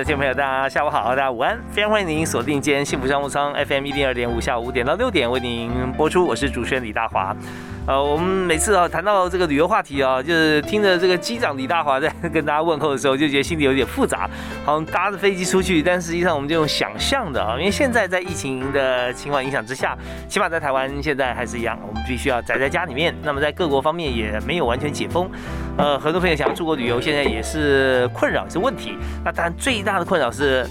的听众朋友，大家下午好，大家午安，非常欢迎您锁定今天幸福商务舱 FM 一零二点五，下午五点到六点为您播出，我是主持人李大华。呃，我们每次啊谈到这个旅游话题啊，就是听着这个机长李大华在跟大家问候的时候，就觉得心里有点复杂。好像搭着飞机出去，但实际上我们就用想象的啊，因为现在在疫情的情况影响之下，起码在台湾现在还是一样，我们必须要宅在家里面。那么在各国方面也没有完全解封，呃，很多朋友想要出国旅游，现在也是困扰，一些问题。那当然最大的困扰是，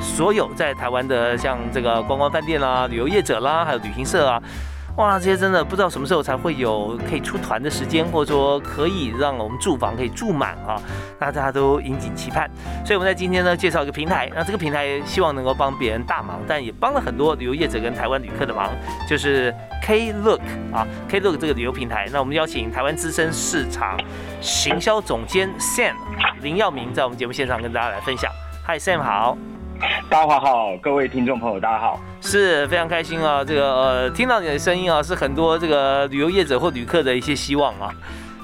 所有在台湾的像这个观光饭店啦、旅游业者啦，还有旅行社啊。哇，这些真的不知道什么时候才会有可以出团的时间，或者说可以让我们住房可以住满啊，那大家都引颈期盼。所以我们在今天呢介绍一个平台，那这个平台希望能够帮别人大忙，但也帮了很多旅游业者跟台湾旅客的忙，就是 Klook 啊，Klook 这个旅游平台。那我们邀请台湾资深市场行销总监 Sam 林耀明在我们节目现场跟大家来分享。Hi Sam 好。大家好，各位听众朋友，大家好，是非常开心啊！这个呃，听到你的声音啊，是很多这个旅游业者或旅客的一些希望啊，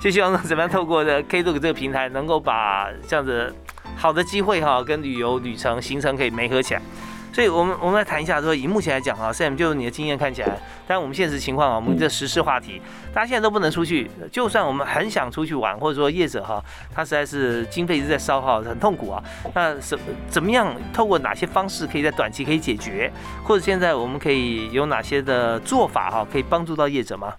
就希望怎么样透过的 Klook 这个平台，能够把这样子好的机会哈，跟旅游旅程行程可以媒合起来。所以，我们我们来谈一下，说以目前来讲啊，Sam 就是你的经验看起来，但我们现实情况啊，我们这实事话题，大家现在都不能出去，就算我们很想出去玩，或者说业者哈，他实在是经费一直在烧哈，很痛苦啊。那什怎么样，透过哪些方式可以在短期可以解决，或者现在我们可以有哪些的做法哈，可以帮助到业者吗？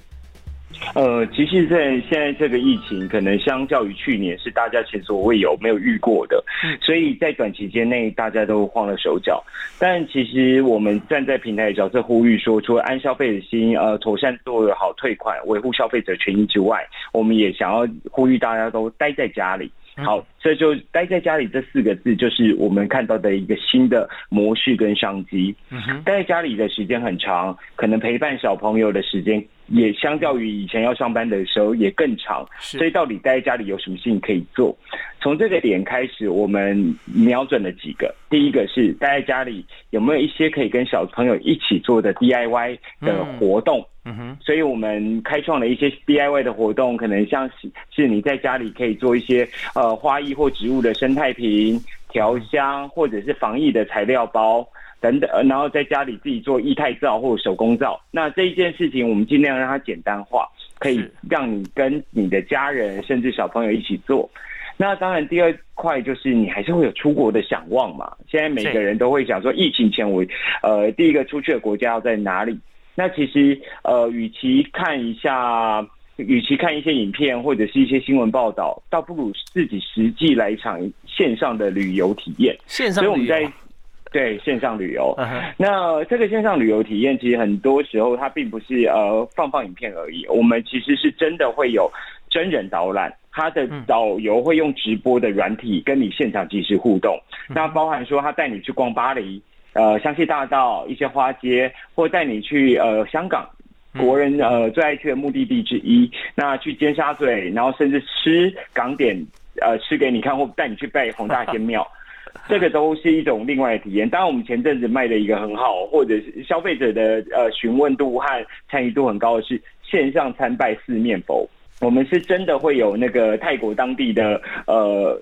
呃，其实，在现在这个疫情，可能相较于去年是大家前所未有、没有遇过的，所以在短期间内大家都慌了手脚。但其实我们站在平台的角色呼吁说，除了安消费的心，呃，妥善做好退款、维护消费者权益之外，我们也想要呼吁大家都待在家里。好，这就待在家里这四个字，就是我们看到的一个新的模式跟商机。待在家里的时间很长，可能陪伴小朋友的时间。也相较于以前要上班的时候也更长，所以到底待在家里有什么事情可以做？从这个点开始，我们瞄准了几个。第一个是待在家里有没有一些可以跟小朋友一起做的 DIY 的活动？嗯哼，所以我们开创了一些 DIY 的活动，可能像是是你在家里可以做一些呃花艺或植物的生态瓶、调香，或者是防疫的材料包。等等，然后在家里自己做液态皂或手工皂。那这一件事情，我们尽量让它简单化，可以让你跟你的家人甚至小朋友一起做。那当然，第二块就是你还是会有出国的想望嘛。现在每个人都会想说，疫情前我呃第一个出去的国家要在哪里？那其实呃，与其看一下，与其看一些影片或者是一些新闻报道，倒不如自己实际来一场线上的旅游体验。线上旅游。对线上旅游，那这个线上旅游体验，其实很多时候它并不是呃放放影片而已，我们其实是真的会有真人导览，他的导游会用直播的软体跟你现场即时互动，那包含说他带你去逛巴黎，呃香榭大道一些花街，或带你去呃香港国人呃最爱去的目的地之一，那去尖沙咀，然后甚至吃港点呃吃给你看，或带你去拜洪大仙庙。这个都是一种另外的体验。当然，我们前阵子卖的一个很好，或者是消费者的呃询问度和参与度很高的是线上参拜四面佛。我们是真的会有那个泰国当地的呃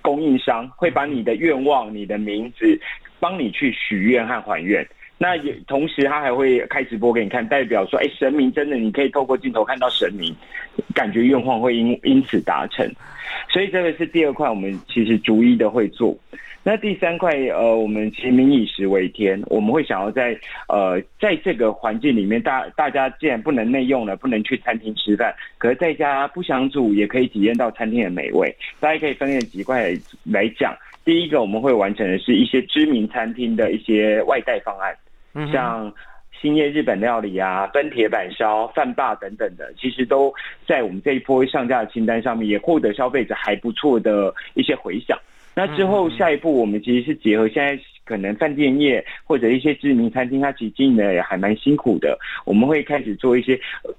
供应商，会把你的愿望、你的名字帮你去许愿和还愿。那也同时他还会开直播给你看，代表说，哎，神明真的，你可以透过镜头看到神明，感觉愿望会因因此达成。所以这个是第二块，我们其实逐一的会做。那第三块，呃，我们其实民以食为天，我们会想要在呃，在这个环境里面，大大家既然不能内用了，不能去餐厅吃饭，可是在家不想煮，也可以体验到餐厅的美味。大家可以分类几块来讲。第一个，我们会完成的是一些知名餐厅的一些外带方案，像。兴业日本料理啊，分铁板烧、饭霸等等的，其实都在我们这一波上架的清单上面，也获得消费者还不错的一些回响。那之后下一步，我们其实是结合现在可能饭店业或者一些知名餐厅，它其实经营的也还蛮辛苦的，我们会开始做一些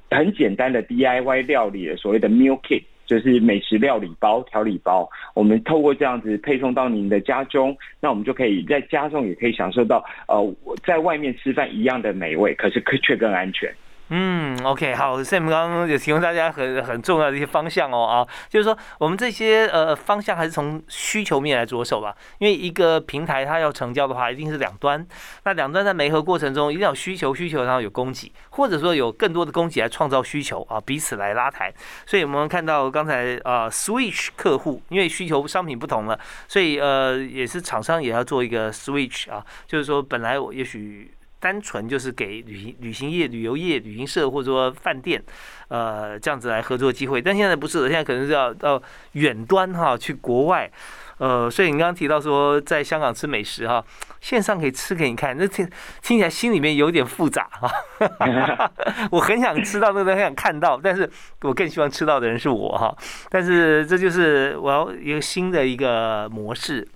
很简单的 DIY 料理的所谓的 meal kit。就是美食料理包、调理包，我们透过这样子配送到您的家中，那我们就可以在家中也可以享受到呃在外面吃饭一样的美味，可是可却更安全。嗯，OK，好，Sam 刚刚也提供大家很很重要的一些方向哦啊，就是说我们这些呃方向还是从需求面来着手吧，因为一个平台它要成交的话，一定是两端，那两端在媒合过程中一定要需求，需求然后有供给，或者说有更多的供给来创造需求啊，彼此来拉抬，所以我们看到刚才啊，Switch 客户因为需求商品不同了，所以呃也是厂商也要做一个 Switch 啊，就是说本来我也许。单纯就是给旅行旅行业、旅游业、旅行社或者说饭店，呃，这样子来合作机会。但现在不是了，现在可能是要到远端哈，去国外，呃，所以你刚刚提到说在香港吃美食哈，线上可以吃给你看，那听听起来心里面有点复杂哈。我很想吃到那个，很想看到，但是我更希望吃到的人是我哈。但是这就是我要一个新的一个模式。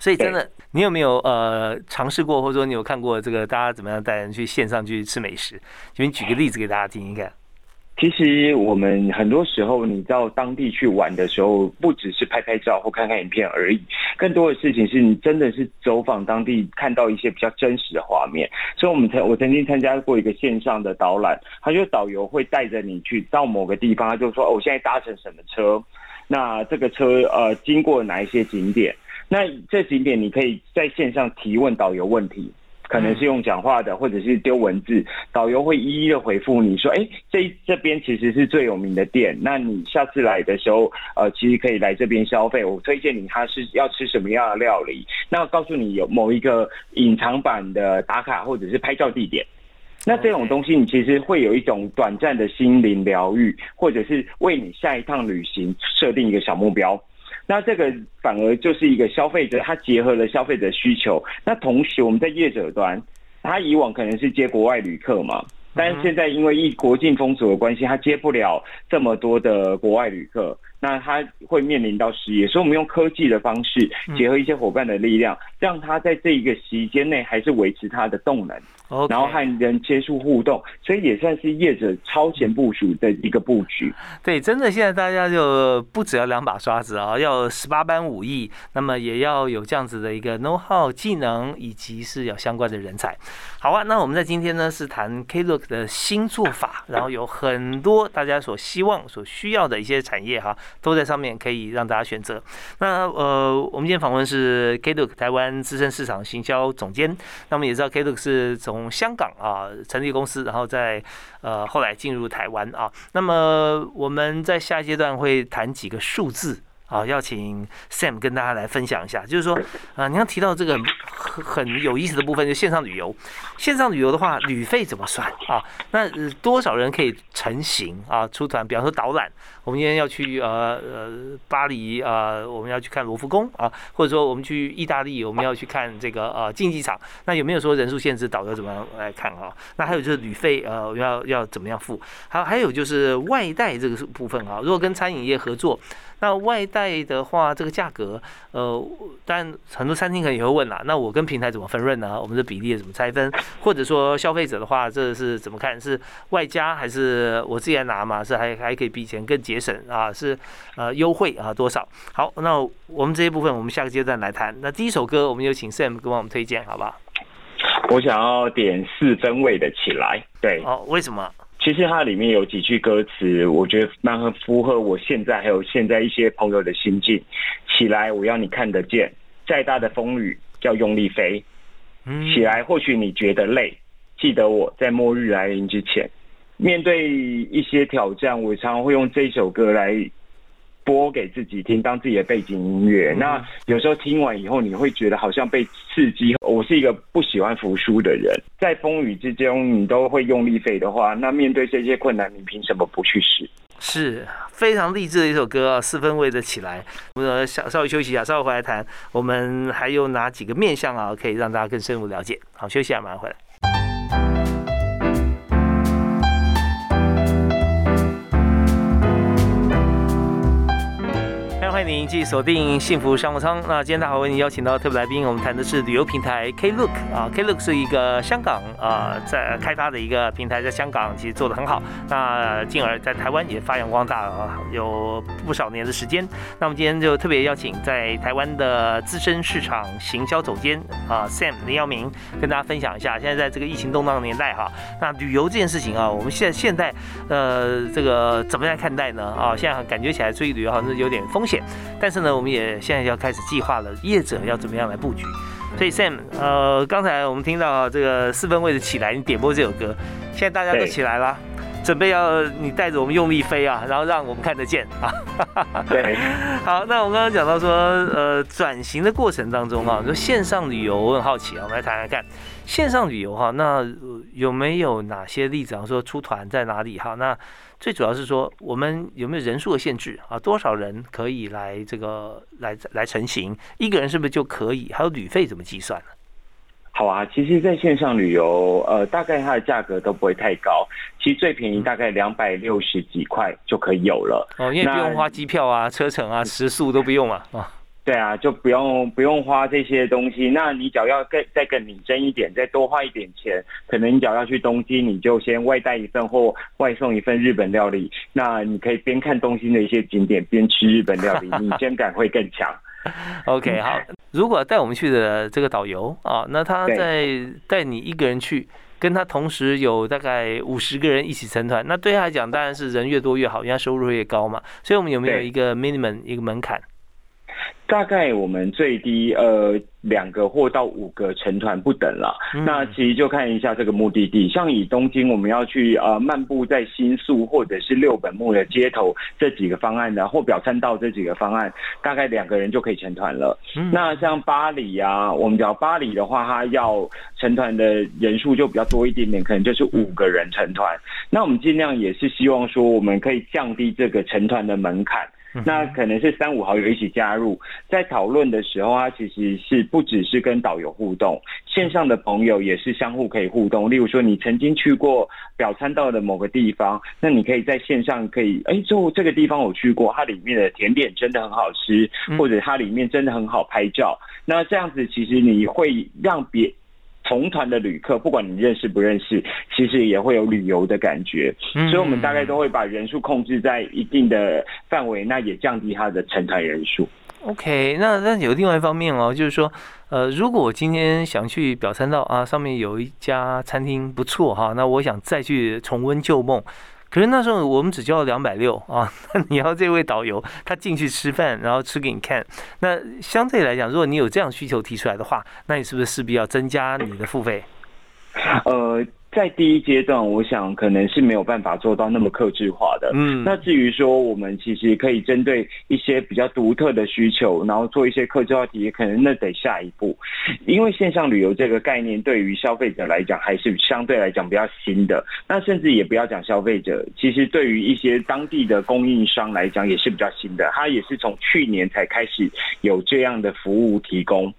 所以真的，你有没有呃尝试过，或者说你有看过这个大家怎么样带人去线上去吃美食？请你举个例子给大家听一看。其实我们很多时候，你到当地去玩的时候，不只是拍拍照或看看影片而已，更多的事情是你真的是走访当地，看到一些比较真实的画面。所以，我们曾我曾经参加过一个线上的导览，他就导游会带着你去到某个地方，他就说：“哦，我现在搭乘什么车？那这个车呃经过哪一些景点？”那这景点你可以在线上提问导游问题，可能是用讲话的，或者是丢文字，导游会一一的回复你说，哎，这这边其实是最有名的店，那你下次来的时候，呃，其实可以来这边消费，我推荐你他是要吃什么样的料理，那告诉你有某一个隐藏版的打卡或者是拍照地点，那这种东西你其实会有一种短暂的心灵疗愈，或者是为你下一趟旅行设定一个小目标。那这个反而就是一个消费者，他结合了消费者需求。那同时我们在业者端，他以往可能是接国外旅客嘛，但是现在因为一国境封锁的关系，他接不了这么多的国外旅客，那他会面临到失业。所以，我们用科技的方式，结合一些伙伴的力量，让他在这一个时间内还是维持他的动能。然后和人接触互动，所以也算是业者超前部署的一个布局。对，真的现在大家就不只要两把刷子啊，要十八般武艺，那么也要有这样子的一个 know how 技能，以及是有相关的人才。好啊，那我们在今天呢是谈 Klook 的新做法，然后有很多大家所希望、所需要的一些产业哈，都在上面可以让大家选择。那呃，我们今天访问是 Klook 台湾资深市场行销总监。那我们也知道 Klook 是从从香港啊成立公司，然后再呃后来进入台湾啊。那么我们在下一阶段会谈几个数字。好，要请 Sam 跟大家来分享一下，就是说，啊，你刚提到这个很很有意思的部分，就线上旅游。线上旅游的话，旅费怎么算啊？那多少人可以成行啊？出团，比方说导览，我们今天要去呃呃巴黎啊，我们要去看罗浮宫啊，或者说我们去意大利，我们要去看这个呃竞技场，那有没有说人数限制？导游怎么样来看啊？那还有就是旅费呃要要怎么样付？还有还有就是外带这个部分啊，如果跟餐饮业合作。那外带的话，这个价格，呃，但很多餐厅可能也会问啦，那我跟平台怎么分润呢？我们的比例怎么拆分？或者说消费者的话，这是怎么看？是外加还是我自己来拿嘛？是还还可以比以前更节省啊？是呃优惠啊多少？好，那我们这一部分我们下个阶段来谈。那第一首歌，我们有请 Sam 跟我们推荐，好不好？我想要点四分位的起来，对，哦，为什么？其实它里面有几句歌词，我觉得蛮符合我现在还有现在一些朋友的心境。起来，我要你看得见，再大的风雨要用力飞。起来，或许你觉得累，记得我在末日来临之前，面对一些挑战，我常常会用这首歌来。播给自己听，当自己的背景音乐。那有时候听完以后，你会觉得好像被刺激。我是一个不喜欢服输的人，在风雨之中，你都会用力飞的话，那面对这些困难，你凭什么不去试？是非常励志的一首歌啊！四分位的起来，我们稍稍微休息一下，稍微回来谈。我们还有哪几个面向啊，可以让大家更深入了解？好，休息一下，马上回来。欢迎您继续锁定幸福商务舱。那今天大华为您邀请到特别来宾，我们谈的是旅游平台 Klook 啊，Klook 是一个香港啊在开发的一个平台，在香港其实做的很好，那进而在台湾也发扬光大啊，有不少年的时间。那我们今天就特别邀请在台湾的资深市场行销总监啊 Sam 林耀明，跟大家分享一下，现在在这个疫情动荡的年代哈，那旅游这件事情啊，我们现现在呃这个怎么样看待呢？啊，现在感觉起来出去旅游好像是有点风险，但是呢，我们也现在要开始计划了，业者要怎么样来布局。所以 Sam，呃，刚才我们听到这个四分位的起来，你点播这首歌，现在大家都起来了，准备要你带着我们用力飞啊，然后让我们看得见啊。对，好，那我刚刚讲到说，呃，转型的过程当中啊，说线上旅游，我很好奇啊，我们来谈谈看线上旅游哈，那有没有哪些例子啊？说出团在哪里哈？那最主要是说，我们有没有人数的限制啊？多少人可以来这个来来成行？一个人是不是就可以？还有旅费怎么计算呢？好啊，其实在线上旅游，呃，大概它的价格都不会太高，其实最便宜大概两百六十几块就可以有了。哦，因为不用花机票啊、车程啊、食宿都不用嘛，啊。对啊，就不用不用花这些东西。那你只要要更再更拟真一点，再多花一点钱，可能你只要要去东京，你就先外带一份或外送一份日本料理。那你可以边看东京的一些景点，边吃日本料理，你先感会更强。OK，好。如果带我们去的这个导游啊，那他在带你一个人去，跟他同时有大概五十个人一起成团，那对他来讲当然是人越多越好，因为收入越高嘛。所以我们有没有一个 minimum 一个门槛？大概我们最低呃两个或到五个成团不等了，那其实就看一下这个目的地，像以东京我们要去呃漫步在新宿或者是六本木的街头这几个方案的，或表参道这几个方案，大概两个人就可以成团了。那像巴黎啊，我们讲巴黎的话，它要成团的人数就比较多一点点，可能就是五个人成团。那我们尽量也是希望说，我们可以降低这个成团的门槛。那可能是三五好友一起加入，在讨论的时候，它其实是不只是跟导游互动，线上的朋友也是相互可以互动。例如说，你曾经去过表参道的某个地方，那你可以在线上可以，哎，就这个地方我去过，它里面的甜点真的很好吃，或者它里面真的很好拍照。那这样子，其实你会让别。同团的旅客，不管你认识不认识，其实也会有旅游的感觉。所以，我们大概都会把人数控制在一定的范围，那也降低他的成团人数。OK，那那有另外一方面哦，就是说，呃，如果我今天想去表参道啊，上面有一家餐厅不错哈，那我想再去重温旧梦。可是那时候我们只交了两百六啊，那你要这位导游他进去吃饭，然后吃给你看，那相对来讲，如果你有这样需求提出来的话，那你是不是势必要增加你的付费？呃。在第一阶段，我想可能是没有办法做到那么克制化的。嗯，那至于说我们其实可以针对一些比较独特的需求，然后做一些克制化体验，可能那得下一步。因为线上旅游这个概念对于消费者来讲还是相对来讲比较新的。那甚至也不要讲消费者，其实对于一些当地的供应商来讲也是比较新的。他也是从去年才开始有这样的服务提供。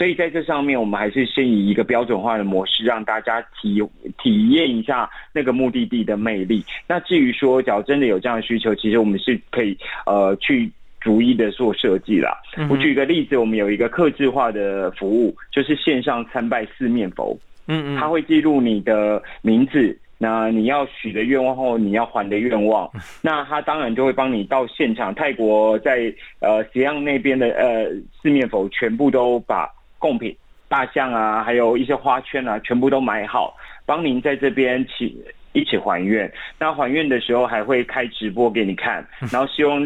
所以在这上面，我们还是先以一个标准化的模式，让大家体体验一下那个目的地的魅力。那至于说，假如真的有这样的需求，其实我们是可以呃去逐一的做设计啦。我举个例子，我们有一个客制化的服务，就是线上参拜四面佛。嗯嗯，他会记录你的名字，那你要许的愿望后，你要还的愿望，那他当然就会帮你到现场。泰国在呃吉昂那边的呃四面佛，全部都把。贡品、大象啊，还有一些花圈啊，全部都买好，帮您在这边起一起还愿。那还愿的时候还会开直播给你看，然后希望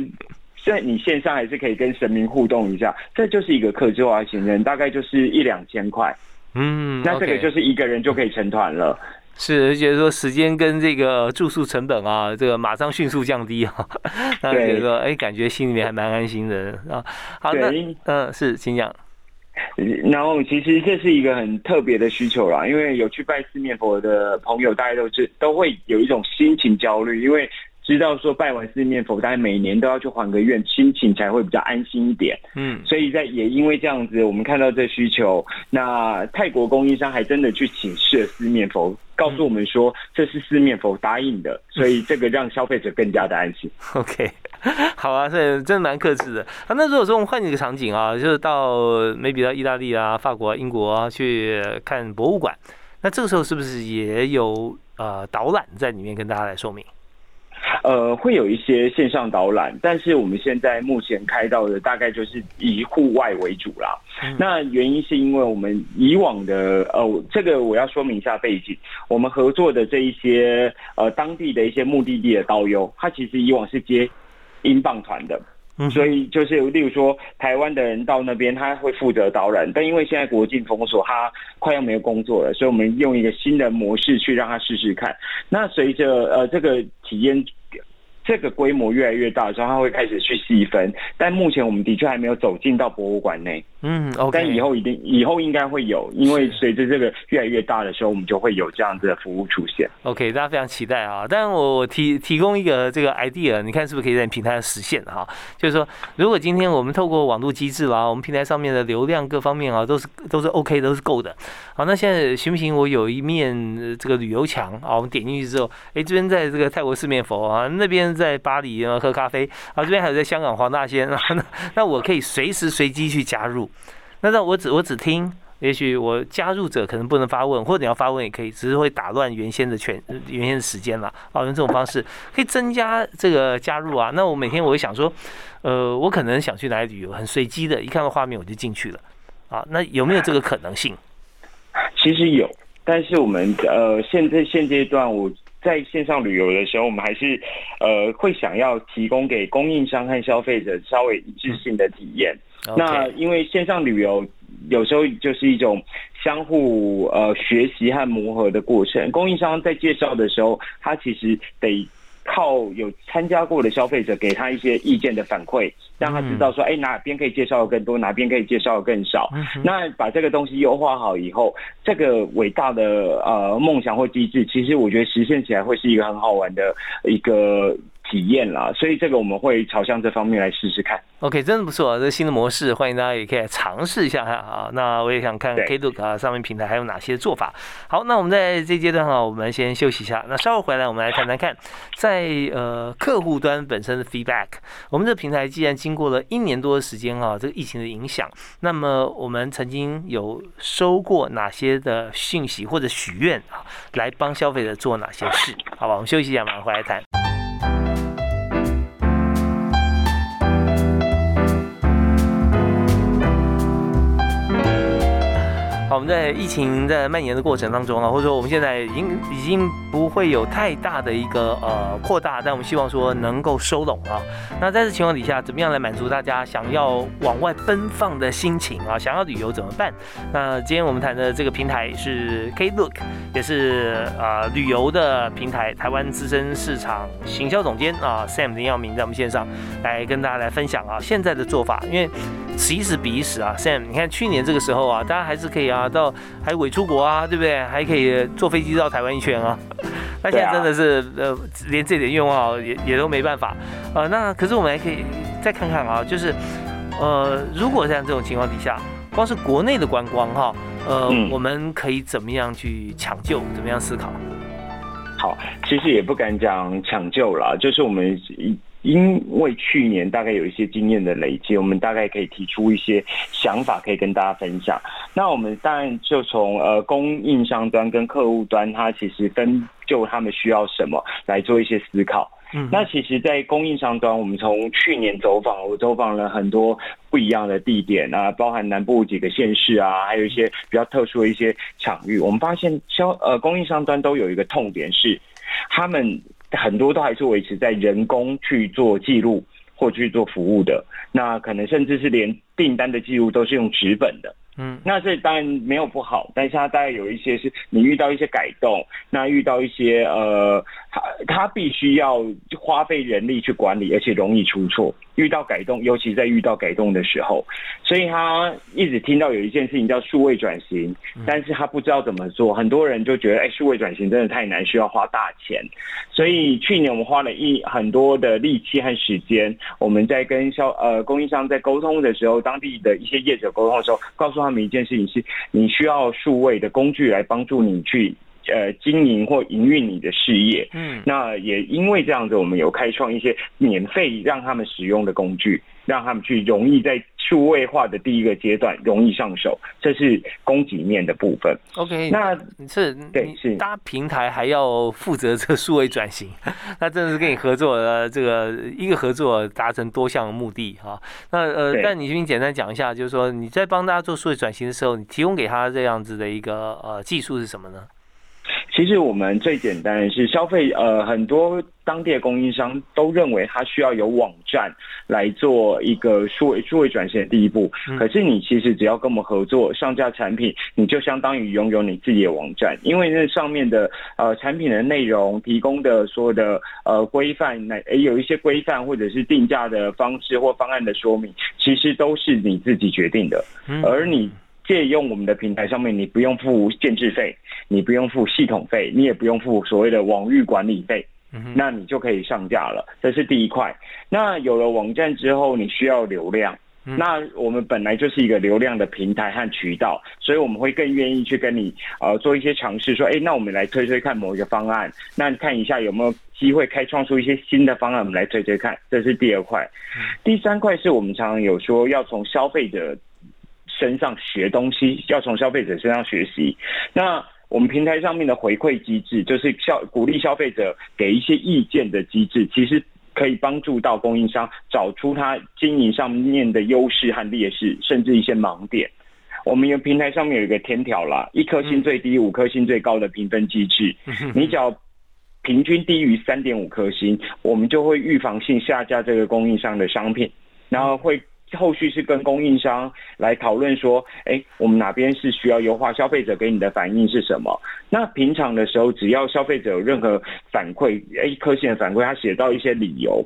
在你线上还是可以跟神明互动一下。这就是一个客制化行程，大概就是一两千块。嗯，那这个就是一个人就可以成团了。是，而且说时间跟这个住宿成本啊，这个马上迅速降低啊。那觉得说，哎，感觉心里面还蛮安心的啊。好的，嗯，是，请讲。然后，其实这是一个很特别的需求啦，因为有去拜四面佛的朋友，大家都知都会有一种心情焦虑，因为知道说拜完四面佛，大家每年都要去还个愿，心情才会比较安心一点。嗯，所以在也因为这样子，我们看到这需求，那泰国供应商还真的去请示了四面佛，告诉我们说这是四面佛答应的，所以这个让消费者更加的安心。OK。好啊，这真的蛮克制的。啊，那如果说我们换一个场景啊，就是到 maybe 到意大利啊、法国、啊英国啊去看博物馆，那这个时候是不是也有呃导览在里面跟大家来说明？呃，会有一些线上导览，但是我们现在目前开到的大概就是以户外为主啦。那原因是因为我们以往的呃，这个我要说明一下背景，我们合作的这一些呃当地的一些目的地的导游，他其实以往是接英镑团的。所以就是，例如说，台湾的人到那边，他会负责导览，但因为现在国境封锁，他快要没有工作了，所以我们用一个新的模式去让他试试看。那随着呃这个体验。这个规模越来越大的时候，它会开始去细分，但目前我们的确还没有走进到博物馆内。嗯，OK。但以后一定，以后应该会有，因为随着这个越来越大的时候，我们就会有这样子的服务出现。OK，大家非常期待啊！但我我提提供一个这个 idea，你看是不是可以在平台上实现哈？就是说，如果今天我们透过网络机制啦，我们平台上面的流量各方面啊，都是都是 OK，都是够的。好，那现在行不行？我有一面这个旅游墙啊，我们点进去之后，哎，这边在这个泰国四面佛啊，那边在巴黎啊喝咖啡啊，这边还有在香港黄大仙啊，那 那我可以随时随机去加入。那那我只我只听，也许我加入者可能不能发问，或者你要发问也可以，只是会打乱原先的全原先的时间了。啊，用这种方式可以增加这个加入啊。那我每天我会想说，呃，我可能想去哪里旅游，很随机的，一看到画面我就进去了。啊，那有没有这个可能性？其实有，但是我们呃现在现阶段我在线上旅游的时候，我们还是呃会想要提供给供应商和消费者稍微一致性的体验。那因为线上旅游有时候就是一种相互呃学习和磨合的过程。供应商在介绍的时候，他其实得靠有参加过的消费者给他一些意见的反馈，让他知道说，哎，哪边可以介绍的更多，哪边可以介绍的更少。那把这个东西优化好以后，这个伟大的呃梦想或机制，其实我觉得实现起来会是一个很好玩的一个。体验啦，所以这个我们会朝向这方面来试试看。OK，真的不错，这新的模式，欢迎大家也可以来尝试一下哈。啊，那我也想看 Klook 啊上面平台还有哪些做法。好，那我们在这阶段哈，我们先休息一下。那稍后回来，我们来谈谈看，在呃客户端本身的 feedback。我们这平台既然经过了一年多的时间啊，这个疫情的影响，那么我们曾经有收过哪些的讯息或者许愿啊，来帮消费者做哪些事？好吧，我们休息一下，马上回来谈。我们在疫情在蔓延的过程当中啊，或者说我们现在已经已经不会有太大的一个呃扩大，但我们希望说能够收拢啊。那在这情况底下，怎么样来满足大家想要往外奔放的心情啊？想要旅游怎么办？那今天我们谈的这个平台是 Klook，也是呃旅游的平台，台湾资深市场行销总监啊 Sam 林耀明在我们线上来跟大家来分享啊现在的做法，因为此一时彼一时啊，Sam，你看去年这个时候啊，大家还是可以啊。到还伪出国啊，对不对？还可以坐飞机绕台湾一圈啊。那现在真的是呃，连这点愿望也也都没办法呃。那可是我们还可以再看看啊，就是呃，如果像这种情况底下，光是国内的观光哈，呃，我们可以怎么样去抢救？怎么样思考？好，其实也不敢讲抢救了，就是我们一。因为去年大概有一些经验的累积，我们大概可以提出一些想法，可以跟大家分享。那我们当然就从呃供应商端跟客户端，它其实分就他们需要什么来做一些思考。嗯，那其实，在供应商端，我们从去年走访，我走访了很多不一样的地点啊，包含南部几个县市啊，还有一些比较特殊的一些场域。我们发现销呃供应商端都有一个痛点是，他们。很多都还是维持在人工去做记录或去做服务的，那可能甚至是连订单的记录都是用纸本的。嗯，那这当然没有不好，但是它大概有一些是你遇到一些改动，那遇到一些呃，它它必须要花费人力去管理，而且容易出错。遇到改动，尤其在遇到改动的时候，所以他一直听到有一件事情叫数位转型，但是他不知道怎么做。很多人就觉得，哎，数位转型真的太难，需要花大钱。所以去年我们花了一很多的力气和时间，我们在跟销呃供应商在沟通的时候，当地的一些业者沟通的时候，告诉他们一件事情是，你需要数位的工具来帮助你去。呃经营或营运你的事业。嗯，那也因为这样子，我们有开创一些免费让他们使用的工具。让他们去容易在数位化的第一个阶段容易上手，这是供给面的部分。OK，那是对是搭平台还要负责这个数位转型，那真的是跟你合作的这个一个合作达成多项目的哈。那呃，但你先简单讲一下，就是说你在帮大家做数位转型的时候，你提供给他这样子的一个呃技术是什么呢？其实我们最简单的是消费，呃，很多当地的供应商都认为它需要有网站来做一个数位数位转型的第一步。可是你其实只要跟我们合作上架产品，你就相当于拥有你自己的网站，因为那上面的呃产品的内容提供的所有的呃规范，那有一些规范或者是定价的方式或方案的说明，其实都是你自己决定的，而你。借用我们的平台上面，你不用付建制费，你不用付系统费，你也不用付所谓的网域管理费，那你就可以上架了。这是第一块。那有了网站之后，你需要流量，那我们本来就是一个流量的平台和渠道，所以我们会更愿意去跟你呃做一些尝试，说，哎，那我们来推推看某一个方案，那看一下有没有机会开创出一些新的方案，我们来推推看。这是第二块。第三块是我们常常有说要从消费者。身上学东西，要从消费者身上学习。那我们平台上面的回馈机制，就是消鼓励消费者给一些意见的机制，其实可以帮助到供应商找出他经营上面的优势和劣势，甚至一些盲点。我们有平台上面有一个天条啦，一颗星最低，五颗星最高的评分机制。你只要平均低于三点五颗星，我们就会预防性下架这个供应商的商品，然后会。后续是跟供应商来讨论说，哎，我们哪边是需要优化？消费者给你的反应是什么？那平常的时候，只要消费者有任何反馈，哎，一颗星的反馈，他写到一些理由，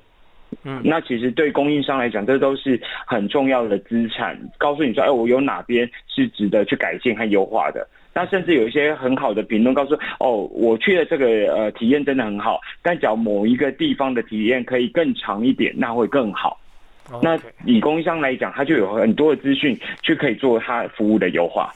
嗯，那其实对供应商来讲，这都是很重要的资产，告诉你说，哎，我有哪边是值得去改进和优化的。那甚至有一些很好的评论，告诉哦，我去的这个呃体验真的很好，但只要某一个地方的体验可以更长一点，那会更好。那以供应商来讲，他就有很多的资讯去可以做他服务的优化。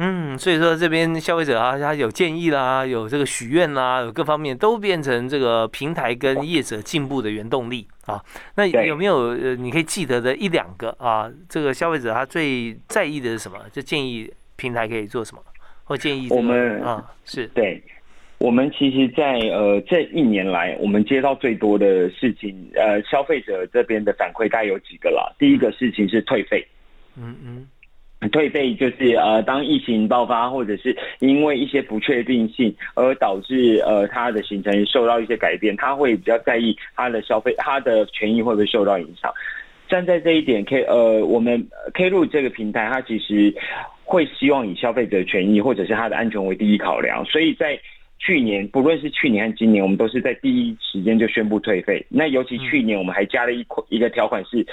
嗯，所以说这边消费者啊，他有建议啦，有这个许愿啦，有各方面都变成这个平台跟业者进步的原动力啊。那有没有呃，你可以记得的一两个啊？这个消费者他最在意的是什么？就建议平台可以做什么，或建议我们啊，是对。我们其实，在呃这一年来，我们接到最多的事情，呃，消费者这边的反馈大概有几个了。第一个事情是退费，嗯嗯，退费就是呃，当疫情爆发，或者是因为一些不确定性而导致呃他的行程受到一些改变，他会比较在意他的消费，他的权益会不会受到影响。站在这一点，K 呃，我们 K 路这个平台，它其实会希望以消费者权益或者是他的安全为第一考量，所以在去年不论是去年和今年，我们都是在第一时间就宣布退费。那尤其去年，我们还加了一款一个条款是，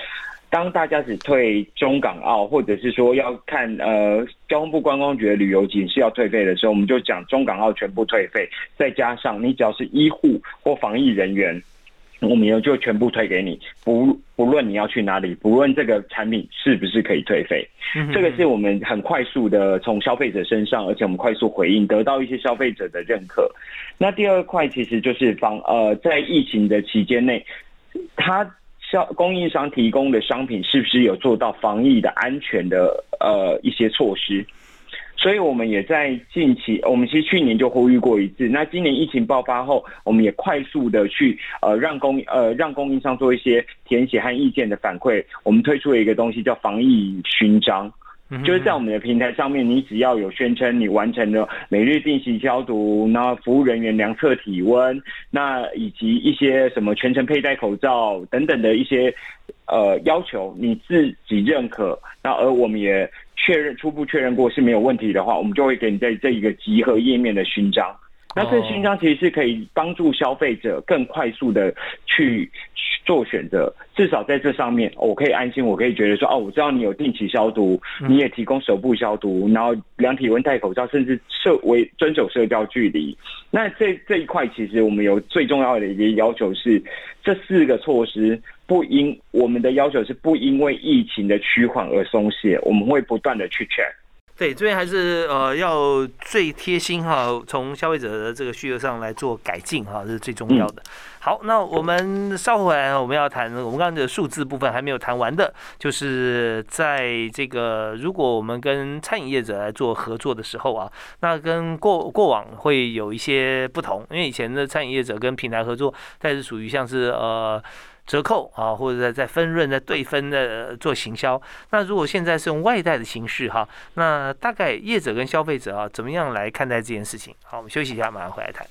当大家只退中港澳，或者是说要看呃交通部观光局的旅游警示要退费的时候，我们就讲中港澳全部退费，再加上你只要是医护或防疫人员。我们就全部退给你，不不论你要去哪里，不论这个产品是不是可以退费，这个是我们很快速的从消费者身上，而且我们快速回应，得到一些消费者的认可。那第二块其实就是防呃，在疫情的期间内，他销供应商提供的商品是不是有做到防疫的安全的呃一些措施？所以，我们也在近期，我们其实去年就呼吁过一次。那今年疫情爆发后，我们也快速的去呃让供呃让供应商做一些填写和意见的反馈。我们推出了一个东西叫防疫勋章，就是在我们的平台上面，你只要有宣称你完成了每日定期消毒，那服务人员量测体温，那以及一些什么全程佩戴口罩等等的一些呃要求，你自己认可，那而我们也。确认初步确认过是没有问题的话，我们就会给你在这一个集合页面的勋章。那这勋章其实是可以帮助消费者更快速的去做选择，至少在这上面，我可以安心，我可以觉得说，哦，我知道你有定期消毒，你也提供手部消毒，然后量体温、戴口罩，甚至社为遵守社交距离。那这这一块，其实我们有最重要的一个要求是，这四个措施不因我们的要求是不因为疫情的趋缓而松懈，我们会不断的去 check。对，这边还是呃要最贴心哈，从消费者的这个需求上来做改进哈，这是最重要的。好，那我们稍后来我们要谈，我们刚刚的数字部分还没有谈完的，就是在这个如果我们跟餐饮业者来做合作的时候啊，那跟过过往会有一些不同，因为以前的餐饮业者跟平台合作，它是属于像是呃。折扣啊，或者在在分润、在对分的做行销。那如果现在是用外贷的形式哈，那大概业者跟消费者啊，怎么样来看待这件事情？好，我们休息一下，马上回来谈。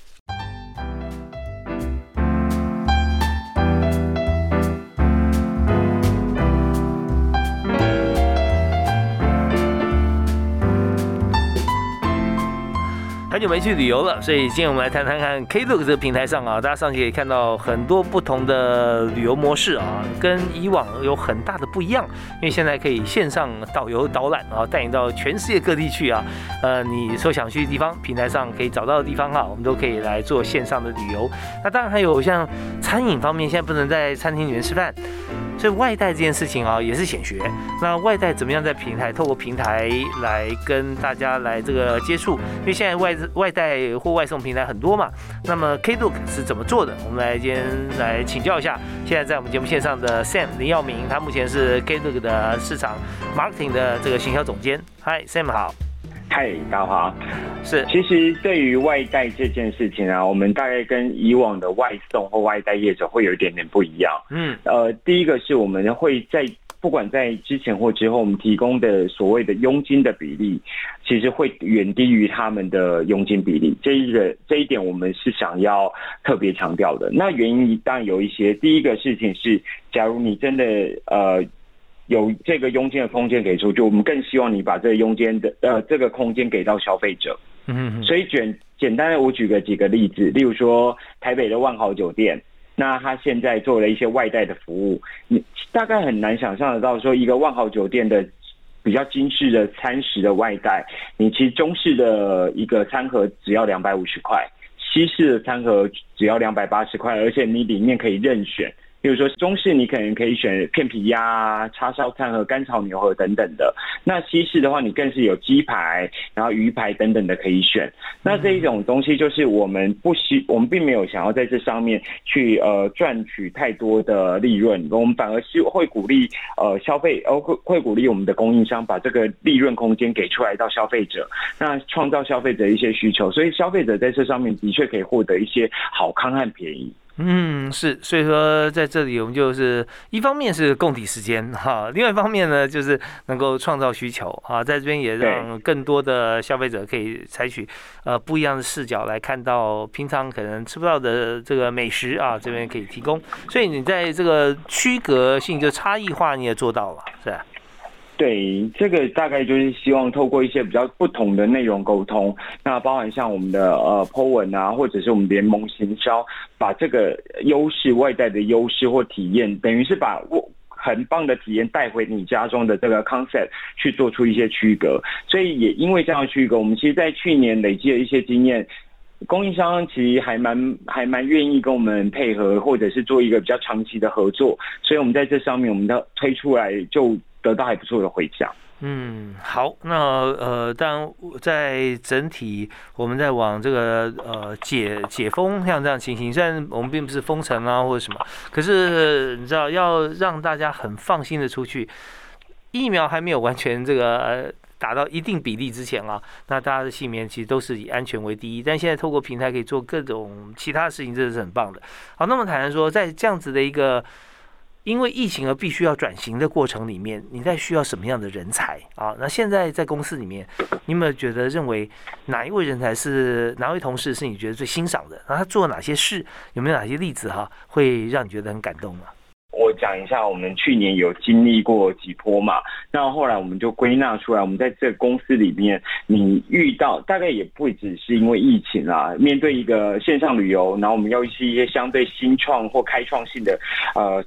久没去旅游了，所以今天我们来谈谈看 Klook 这个平台上啊，大家上去可以看到很多不同的旅游模式啊，跟以往有很大的不一样。因为现在可以线上导游导览啊，带你到全世界各地去啊。呃，你所想去的地方，平台上可以找到的地方啊，我们都可以来做线上的旅游。那当然还有像餐饮方面，现在不能在餐厅里面吃饭。所以外带这件事情啊，也是显学。那外带怎么样在平台透过平台来跟大家来这个接触？因为现在外外带或外送平台很多嘛。那么 Klook 是怎么做的？我们来今天来请教一下。现在在我们节目线上的 Sam 林耀明，他目前是 Klook 的市场 marketing 的这个行销总监。Hi Sam 好。嗨，大华。是，其实对于外带这件事情啊，我们大概跟以往的外送或外带业者会有一点点不一样。嗯，呃，第一个是我们会在不管在之前或之后，我们提供的所谓的佣金的比例，其实会远低于他们的佣金比例。这一个这一点，我们是想要特别强调的。那原因当然有一些，第一个事情是，假如你真的呃。有这个佣金的空间给出就，我们更希望你把这个佣金的呃这个空间给到消费者。嗯，所以简简单的我举个几个例子，例如说台北的万豪酒店，那他现在做了一些外带的服务，你大概很难想象得到说一个万豪酒店的比较精致的餐食的外带，你其实中式的一个餐盒只要两百五十块，西式的餐盒只要两百八十块，而且你里面可以任选。比如说中式，你可能可以选片皮鸭、叉烧餐和干炒牛河等等的。那西式的话，你更是有鸡排、然后鱼排等等的可以选。那这一种东西就是我们不希，我们并没有想要在这上面去呃赚取太多的利润，我们反而是会鼓励呃消费，呃会会鼓励我们的供应商把这个利润空间给出来到消费者，那创造消费者一些需求，所以消费者在这上面的确可以获得一些好康和便宜。嗯，是，所以说在这里我们就是一方面是供体时间哈，另外一方面呢就是能够创造需求啊，在这边也让更多的消费者可以采取呃不一样的视角来看到平常可能吃不到的这个美食啊，这边可以提供，所以你在这个区隔性就差异化你也做到了，是吧？对，这个大概就是希望透过一些比较不同的内容沟通，那包含像我们的呃 Po 文啊，或者是我们联盟行销，把这个优势外带的优势或体验，等于是把我很棒的体验带回你家中的这个 concept 去做出一些区隔。所以也因为这样区隔，我们其实，在去年累积了一些经验，供应商其实还蛮还蛮愿意跟我们配合，或者是做一个比较长期的合作。所以我们在这上面，我们的推出来就。得到还不错的回响。嗯，好，那呃，当然在整体我们在往这个呃解解封像这样情形，虽然我们并不是封城啊或者什么，可是你知道要让大家很放心的出去，疫苗还没有完全这个呃达到一定比例之前啊，那大家的性命其实都是以安全为第一。但现在透过平台可以做各种其他事情，这是很棒的。好，那么坦然说，在这样子的一个。因为疫情而必须要转型的过程里面，你在需要什么样的人才啊？那现在在公司里面，你有没有觉得认为哪一位人才是哪位同事是你觉得最欣赏的？然后他做了哪些事？有没有哪些例子哈，会让你觉得很感动啊？我讲一下，我们去年有经历过几波嘛，那后来我们就归纳出来，我们在这个公司里面，你遇到大概也不只是因为疫情啊，面对一个线上旅游，然后我们要是一些相对新创或开创性的呃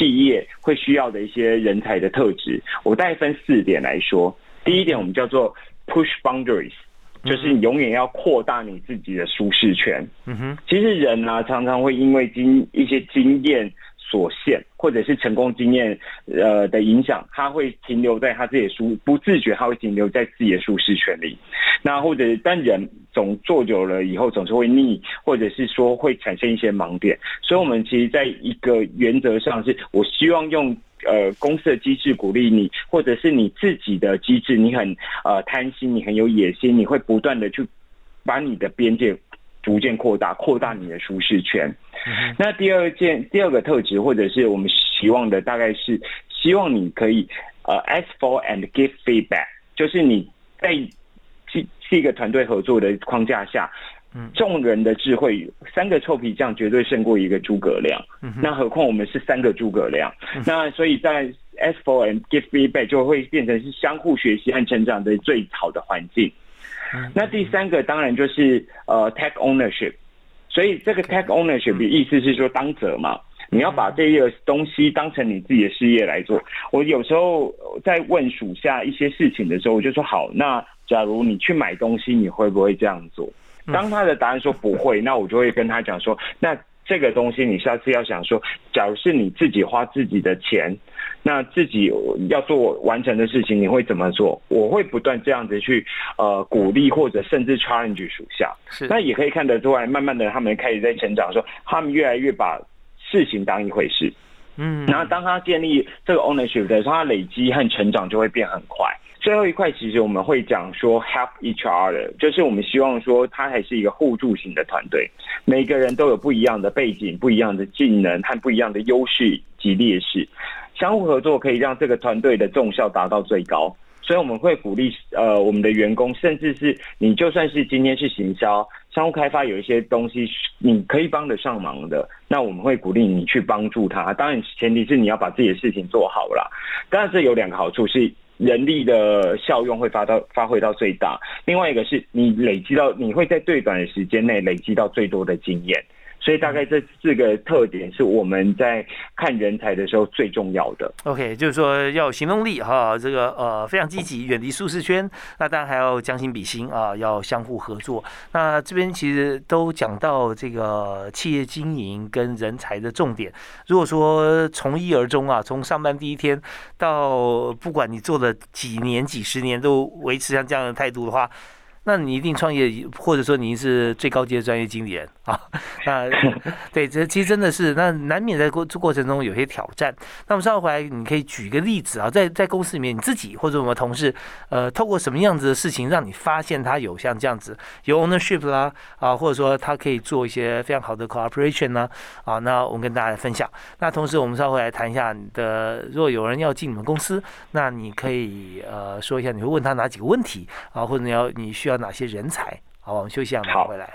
企业会需要的一些人才的特质，我大概分四点来说。第一点，我们叫做 push boundaries，就是你永远要扩大你自己的舒适圈。嗯哼，其实人呢，常常会因为经一些经验。所限，或者是成功经验呃的影响，他会停留在他自己的舒不自觉，他会停留在自己的舒适圈里。那或者但人总做久了以后，总是会腻，或者是说会产生一些盲点。所以，我们其实在一个原则上，是我希望用呃公司的机制鼓励你，或者是你自己的机制，你很呃贪心，你很有野心，你会不断的去把你的边界。逐渐扩大，扩大你的舒适圈。那第二件，第二个特质，或者是我们希望的，大概是希望你可以呃，ask for and give feedback，就是你在是是一个团队合作的框架下，众人的智慧，三个臭皮匠绝对胜过一个诸葛亮。那何况我们是三个诸葛亮，那所以在 ask for and give feedback 就会变成是相互学习和成长的最好的环境。那第三个当然就是呃 tech ownership，所以这个 tech ownership 的意思是说当责嘛，你要把这个东西当成你自己的事业来做。我有时候在问属下一些事情的时候，我就说好，那假如你去买东西，你会不会这样做？当他的答案说不会，那我就会跟他讲说，那。这个东西，你下次要想说，假如是你自己花自己的钱，那自己要做完成的事情，你会怎么做？我会不断这样子去呃鼓励，或者甚至 challenge 属下。是，那也可以看得出来，慢慢的他们开始在成长，说他们越来越把事情当一回事。嗯，然后当他建立这个 ownership 的时候，他累积和成长就会变很快。最后一块，其实我们会讲说 help each other，就是我们希望说他还是一个互助型的团队，每个人都有不一样的背景、不一样的技能和不一样的优势及劣势，相互合作可以让这个团队的重效达到最高。所以我们会鼓励呃我们的员工，甚至是你就算是今天是行销、商务开发有一些东西你可以帮得上忙的，那我们会鼓励你去帮助他。当然前提是你要把自己的事情做好了。当然这有两个好处是。人力的效用会发到发挥到最大，另外一个是你累积到你会在最短的时间内累积到最多的经验。所以大概这四个特点是我们在看人才的时候最重要的。OK，就是说要有行动力哈，这个呃非常积极，远离舒适圈。那当然还要将心比心啊，要相互合作。那这边其实都讲到这个企业经营跟人才的重点。如果说从一而终啊，从上班第一天到不管你做了几年、几十年，都维持像这样的态度的话。那你一定创业，或者说你是最高级的专业经理人 啊？那 对，这其实真的是，那难免在过过程中有些挑战。那我们稍后回来，你可以举一个例子啊，在在公司里面，你自己或者我们同事，呃，透过什么样子的事情，让你发现他有像这样子有 ownership 啦啊，或者说他可以做一些非常好的 cooperation 呢啊？那我们跟大家分享。那同时，我们稍后来谈一下你的，如果有人要进你们公司，那你可以呃说一下，你会问他哪几个问题啊？或者你要你需要。哪些人才？好，我们休息一下，马上回来。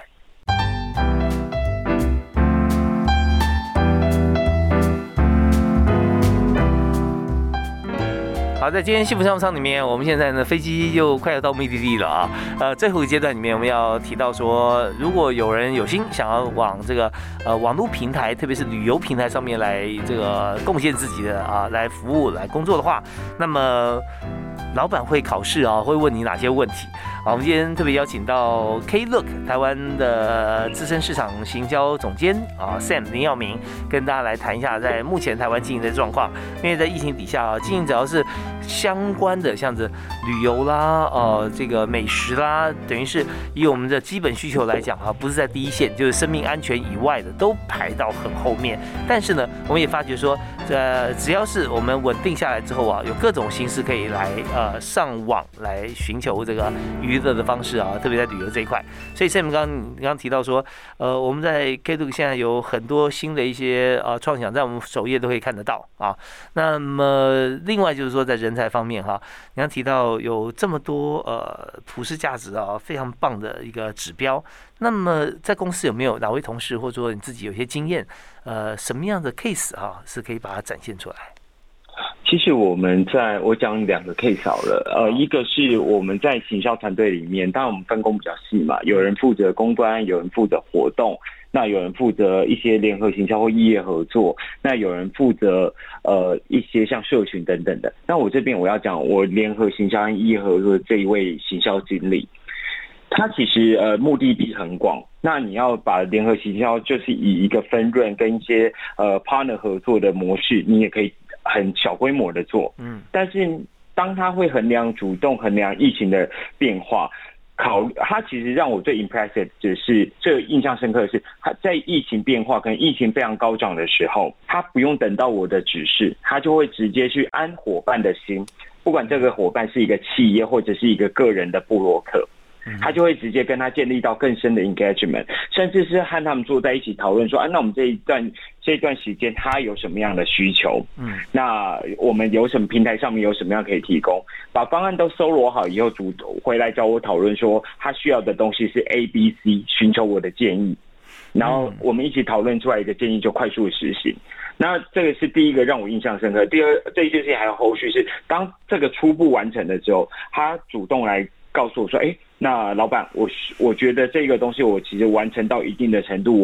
好，在今天幸福商务舱里面，我们现在呢飞机又快要到目的地了啊。呃，最后一阶段里面，我们要提到说，如果有人有心想要往这个呃网络平台，特别是旅游平台上面来这个贡献自己的啊，来服务、来工作的话，那么老板会考试啊，会问你哪些问题？好，我们今天特别邀请到 Klook 台湾的资深市场行销总监啊，Sam 林耀明，跟大家来谈一下在目前台湾经营的状况。因为在疫情底下啊，经营只要是相关的，像是旅游啦、呃这个美食啦，等于是以我们的基本需求来讲啊，不是在第一线，就是生命安全以外的都排到很后面。但是呢，我们也发觉说，呃，只要是我们稳定下来之后啊，有各种形式可以来呃呃上网来寻求这个娱。乐的方式啊，特别在旅游这一块，所以 Sam 刚刚提到说，呃，我们在 k t o 现在有很多新的一些呃创想，在我们首页都可以看得到啊。那么另外就是说，在人才方面哈，你刚提到有这么多呃普世价值啊，非常棒的一个指标。那么在公司有没有哪位同事或者说你自己有些经验，呃，什么样的 case 哈，是可以把它展现出来？其实我们在我讲两个 case 好了，呃，一个是我们在行销团队里面，当然我们分工比较细嘛，有人负责公关，有人负责活动，那有人负责一些联合行销或异业合作，那有人负责呃一些像社群等等的。那我这边我要讲我联合行销和异业合作这一位行销经理。他其实呃目的地很广，那你要把联合行销就是以一个分润跟一些呃 partner 合作的模式，你也可以很小规模的做，嗯，但是当他会衡量主动衡量疫情的变化。考他其实让我最 impressive 只是，最印象深刻的是，他在疫情变化跟疫情非常高涨的时候，他不用等到我的指示，他就会直接去安伙伴的心，不管这个伙伴是一个企业或者是一个个人的布洛克。他就会直接跟他建立到更深的 engagement，甚至是和他们坐在一起讨论说，啊，那我们这一段这一段时间他有什么样的需求？嗯，那我们有什么平台上面有什么样可以提供？把方案都搜罗好以后，主回来找我讨论说，他需要的东西是 A、B、C，寻求我的建议，然后我们一起讨论出来一个建议就快速实行。那这个是第一个让我印象深刻。第二，这一件事情还有后续是，当这个初步完成的时候，他主动来告诉我说，哎。那老板，我我觉得这个东西我其实完成到一定的程度，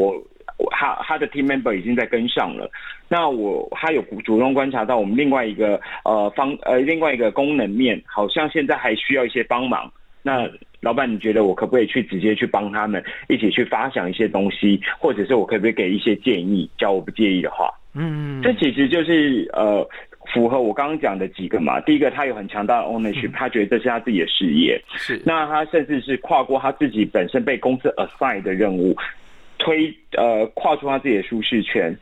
我他他的 team member 已经在跟上了。那我他有主动观察到我们另外一个呃方呃另外一个功能面，好像现在还需要一些帮忙。那老板，你觉得我可不可以去直接去帮他们一起去发想一些东西，或者是我可不可以给一些建议？只要我不介意的话，嗯，这其实就是呃。符合我刚刚讲的几个嘛？第一个，他有很强大的 ownership，他觉得这是他自己的事业。是。那他甚至是跨过他自己本身被公司 assign 的任务，推呃跨出他自己的舒适圈，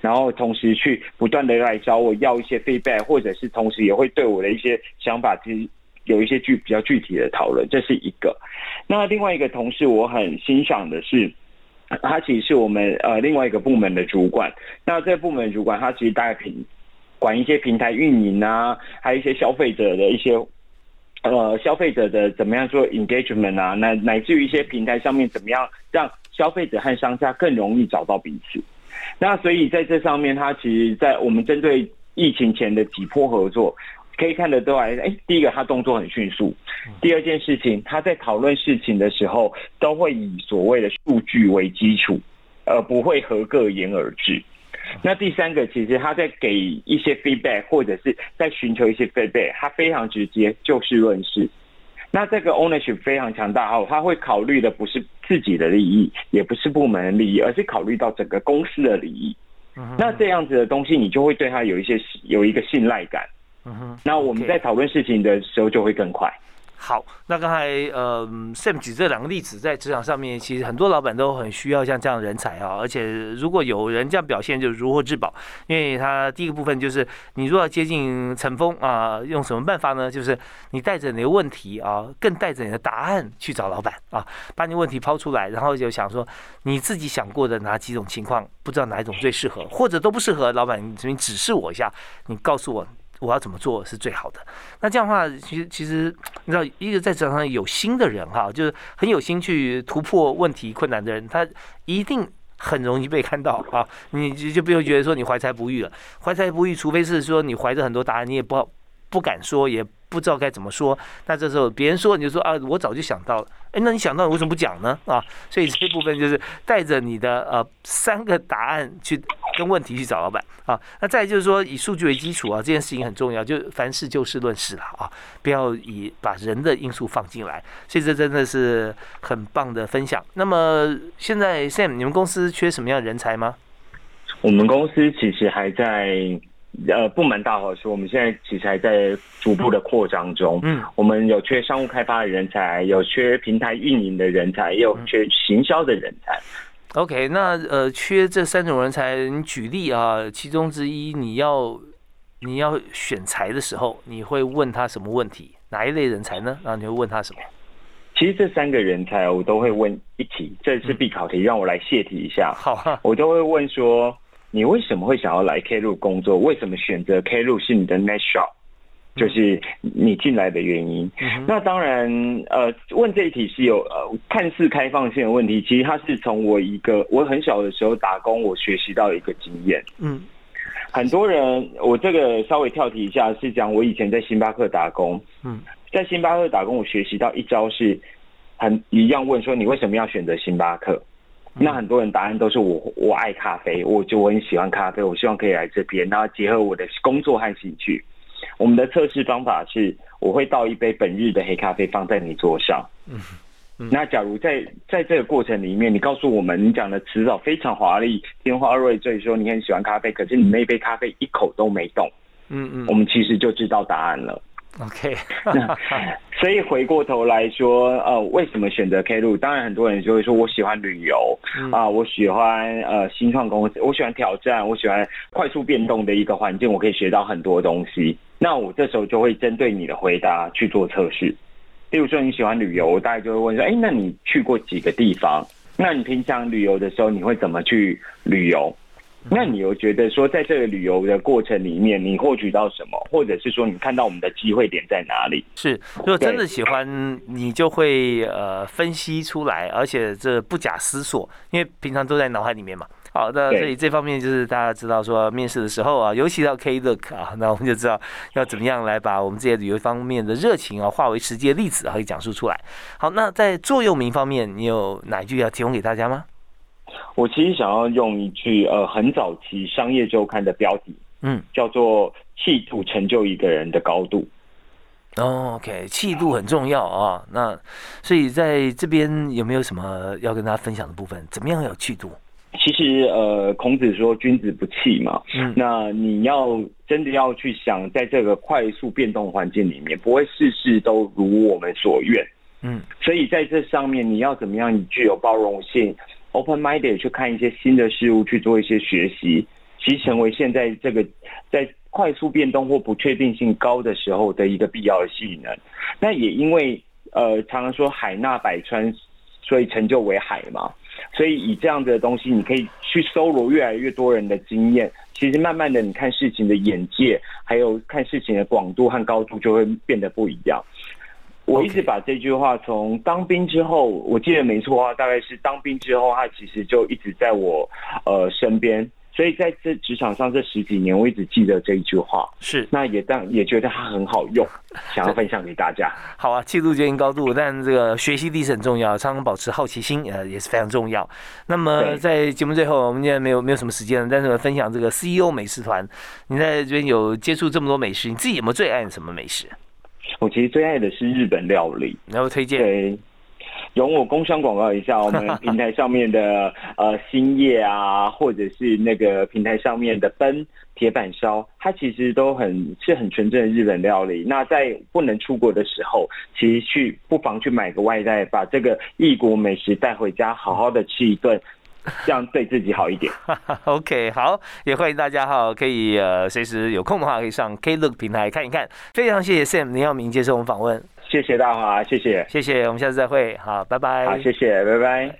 然后同时去不断的来找我要一些 feedback，或者是同时也会对我的一些想法其实有一些具比较具体的讨论。这是一个。那另外一个同事我很欣赏的是，他其实是我们呃另外一个部门的主管。那这个部门主管他其实大概平。管一些平台运营啊，还有一些消费者的一些，呃，消费者的怎么样做 engagement 啊，乃乃至于一些平台上面怎么样让消费者和商家更容易找到彼此。那所以在这上面，他其实，在我们针对疫情前的几波合作，可以看得出来，哎，第一个他动作很迅速，第二件事情他在讨论事情的时候，都会以所谓的数据为基础，而不会合个言而至。那第三个，其实他在给一些 feedback，或者是在寻求一些 feedback，他非常直接，就事论事。那这个 ownership 非常强大哦，他会考虑的不是自己的利益，也不是部门的利益，而是考虑到整个公司的利益。那这样子的东西，你就会对他有一些有一个信赖感。那我们在讨论事情的时候就会更快。好，那刚才呃，Sam 举这两个例子，在职场上面，其实很多老板都很需要像这样的人才啊。而且如果有人这样表现，就如获至宝。因为他第一个部分就是，你如果要接近成风啊，用什么办法呢？就是你带着你的问题啊，更带着你的答案去找老板啊，把你问题抛出来，然后就想说你自己想过的哪几种情况，不知道哪一种最适合，或者都不适合，老板你这边指示我一下，你告诉我。我要怎么做是最好的？那这样的话，其实其实你知道，一个在职场上有心的人哈，就是很有心去突破问题困难的人，他一定很容易被看到啊。你就不用觉得说你怀才不遇了，怀才不遇，除非是说你怀着很多答案，你也不好不敢说，也不知道该怎么说。那这时候别人说，你就说啊，我早就想到了。哎，那你想到为什么不讲呢？啊，所以这部分就是带着你的呃三个答案去跟问题去找老板啊。那再就是说以数据为基础啊，这件事情很重要，就凡事就事论事了啊，不要以把人的因素放进来。所以这真的是很棒的分享。那么现在 Sam，你们公司缺什么样的人才吗？我们公司其实还在。呃，部门大伙说，我们现在其实还在逐步的扩张中。嗯，我们有缺商务开发的人才，有缺平台运营的人才，也有缺行销的人才。OK，那呃，缺这三种人才，你举例啊，其中之一，你要你要选材的时候，你会问他什么问题？哪一类人才呢？然后你会问他什么？其实这三个人才我都会问一题，这是必考题，让我来泄题一下。好，我都会问说。你为什么会想要来 K 路工作？为什么选择 K 路是你的 next shop？就是你进来的原因。那当然，呃，问这一题是有呃看似开放性的问题，其实它是从我一个我很小的时候打工，我学习到一个经验。嗯，很多人，我这个稍微跳题一下，是讲我以前在星巴克打工。嗯，在星巴克打工，我学习到一招是很一样问说，你为什么要选择星巴克？那很多人答案都是我我爱咖啡，我就我很喜欢咖啡，我希望可以来这边，然后结合我的工作和兴趣。我们的测试方法是，我会倒一杯本日的黑咖啡放在你桌上，嗯那假如在在这个过程里面，你告诉我们，你讲的词藻非常华丽，天花瑞坠，说你很喜欢咖啡，可是你那杯咖啡一口都没动，嗯嗯，我们其实就知道答案了。OK，所以回过头来说，呃，为什么选择 K 路？当然很多人就会说，我喜欢旅游啊，我喜欢呃新创公司，我喜欢挑战，我喜欢快速变动的一个环境，我可以学到很多东西。那我这时候就会针对你的回答去做测试。例如说你喜欢旅游，大家就会问说，哎，那你去过几个地方？那你平常旅游的时候，你会怎么去旅游？那你又觉得说，在这个旅游的过程里面，你获取到什么，或者是说你看到我们的机会点在哪里？是，如果真的喜欢，你就会呃分析出来，而且这不假思索，因为平常都在脑海里面嘛。好的，所以这方面就是大家知道说，面试的时候啊，尤其到 K look 啊，那我们就知道要怎么样来把我们这些旅游方面的热情啊，化为实际的例子，可以讲述出来。好，那在座右铭方面，你有哪一句要提供给大家吗？我其实想要用一句呃很早期商业周刊的标题，嗯，叫做“气度成就一个人的高度”。OK，气度很重要啊。那所以在这边有没有什么要跟大家分享的部分？怎么样有气度？其实呃，孔子说“君子不器”嘛。嗯。那你要真的要去想，在这个快速变动环境里面，不会事事都如我们所愿。嗯。所以在这上面，你要怎么样具有包容性？open-minded 去看一些新的事物，去做一些学习，其实成为现在这个在快速变动或不确定性高的时候的一个必要的技能。那也因为呃常常说海纳百川，所以成就为海嘛。所以以这样的东西，你可以去搜罗越来越多人的经验，其实慢慢的你看事情的眼界，还有看事情的广度和高度就会变得不一样。我一直把这句话从当兵之后，我记得没错的话，大概是当兵之后，他其实就一直在我呃身边，所以在这职场上这十几年，我一直记得这一句话。是，那也当也觉得它很好用，想要分享给大家。好啊，气度决定高度，但这个学习力是很重要，常常保持好奇心呃也是非常重要。那么在节目最后，我们现在没有没有什么时间了，但是分享这个 CEO 美食团，你在这边有接触这么多美食，你自己有没有最爱什么美食？我其实最爱的是日本料理，然后推荐。对，容我工商广告一下，我们平台上面的 呃兴业啊，或者是那个平台上面的奔铁板烧，它其实都很是很纯正的日本料理。那在不能出国的时候，其实去不妨去买个外带，把这个异国美食带回家，好好的吃一顿。这样对自己好一点。OK，好，也欢迎大家哈，可以呃随时有空的话可以上 Klook 平台看一看。非常谢谢 Sam 林耀明接受我们访问，谢谢大华，谢谢，谢谢，我们下次再会，好，拜拜，好，谢谢，拜拜。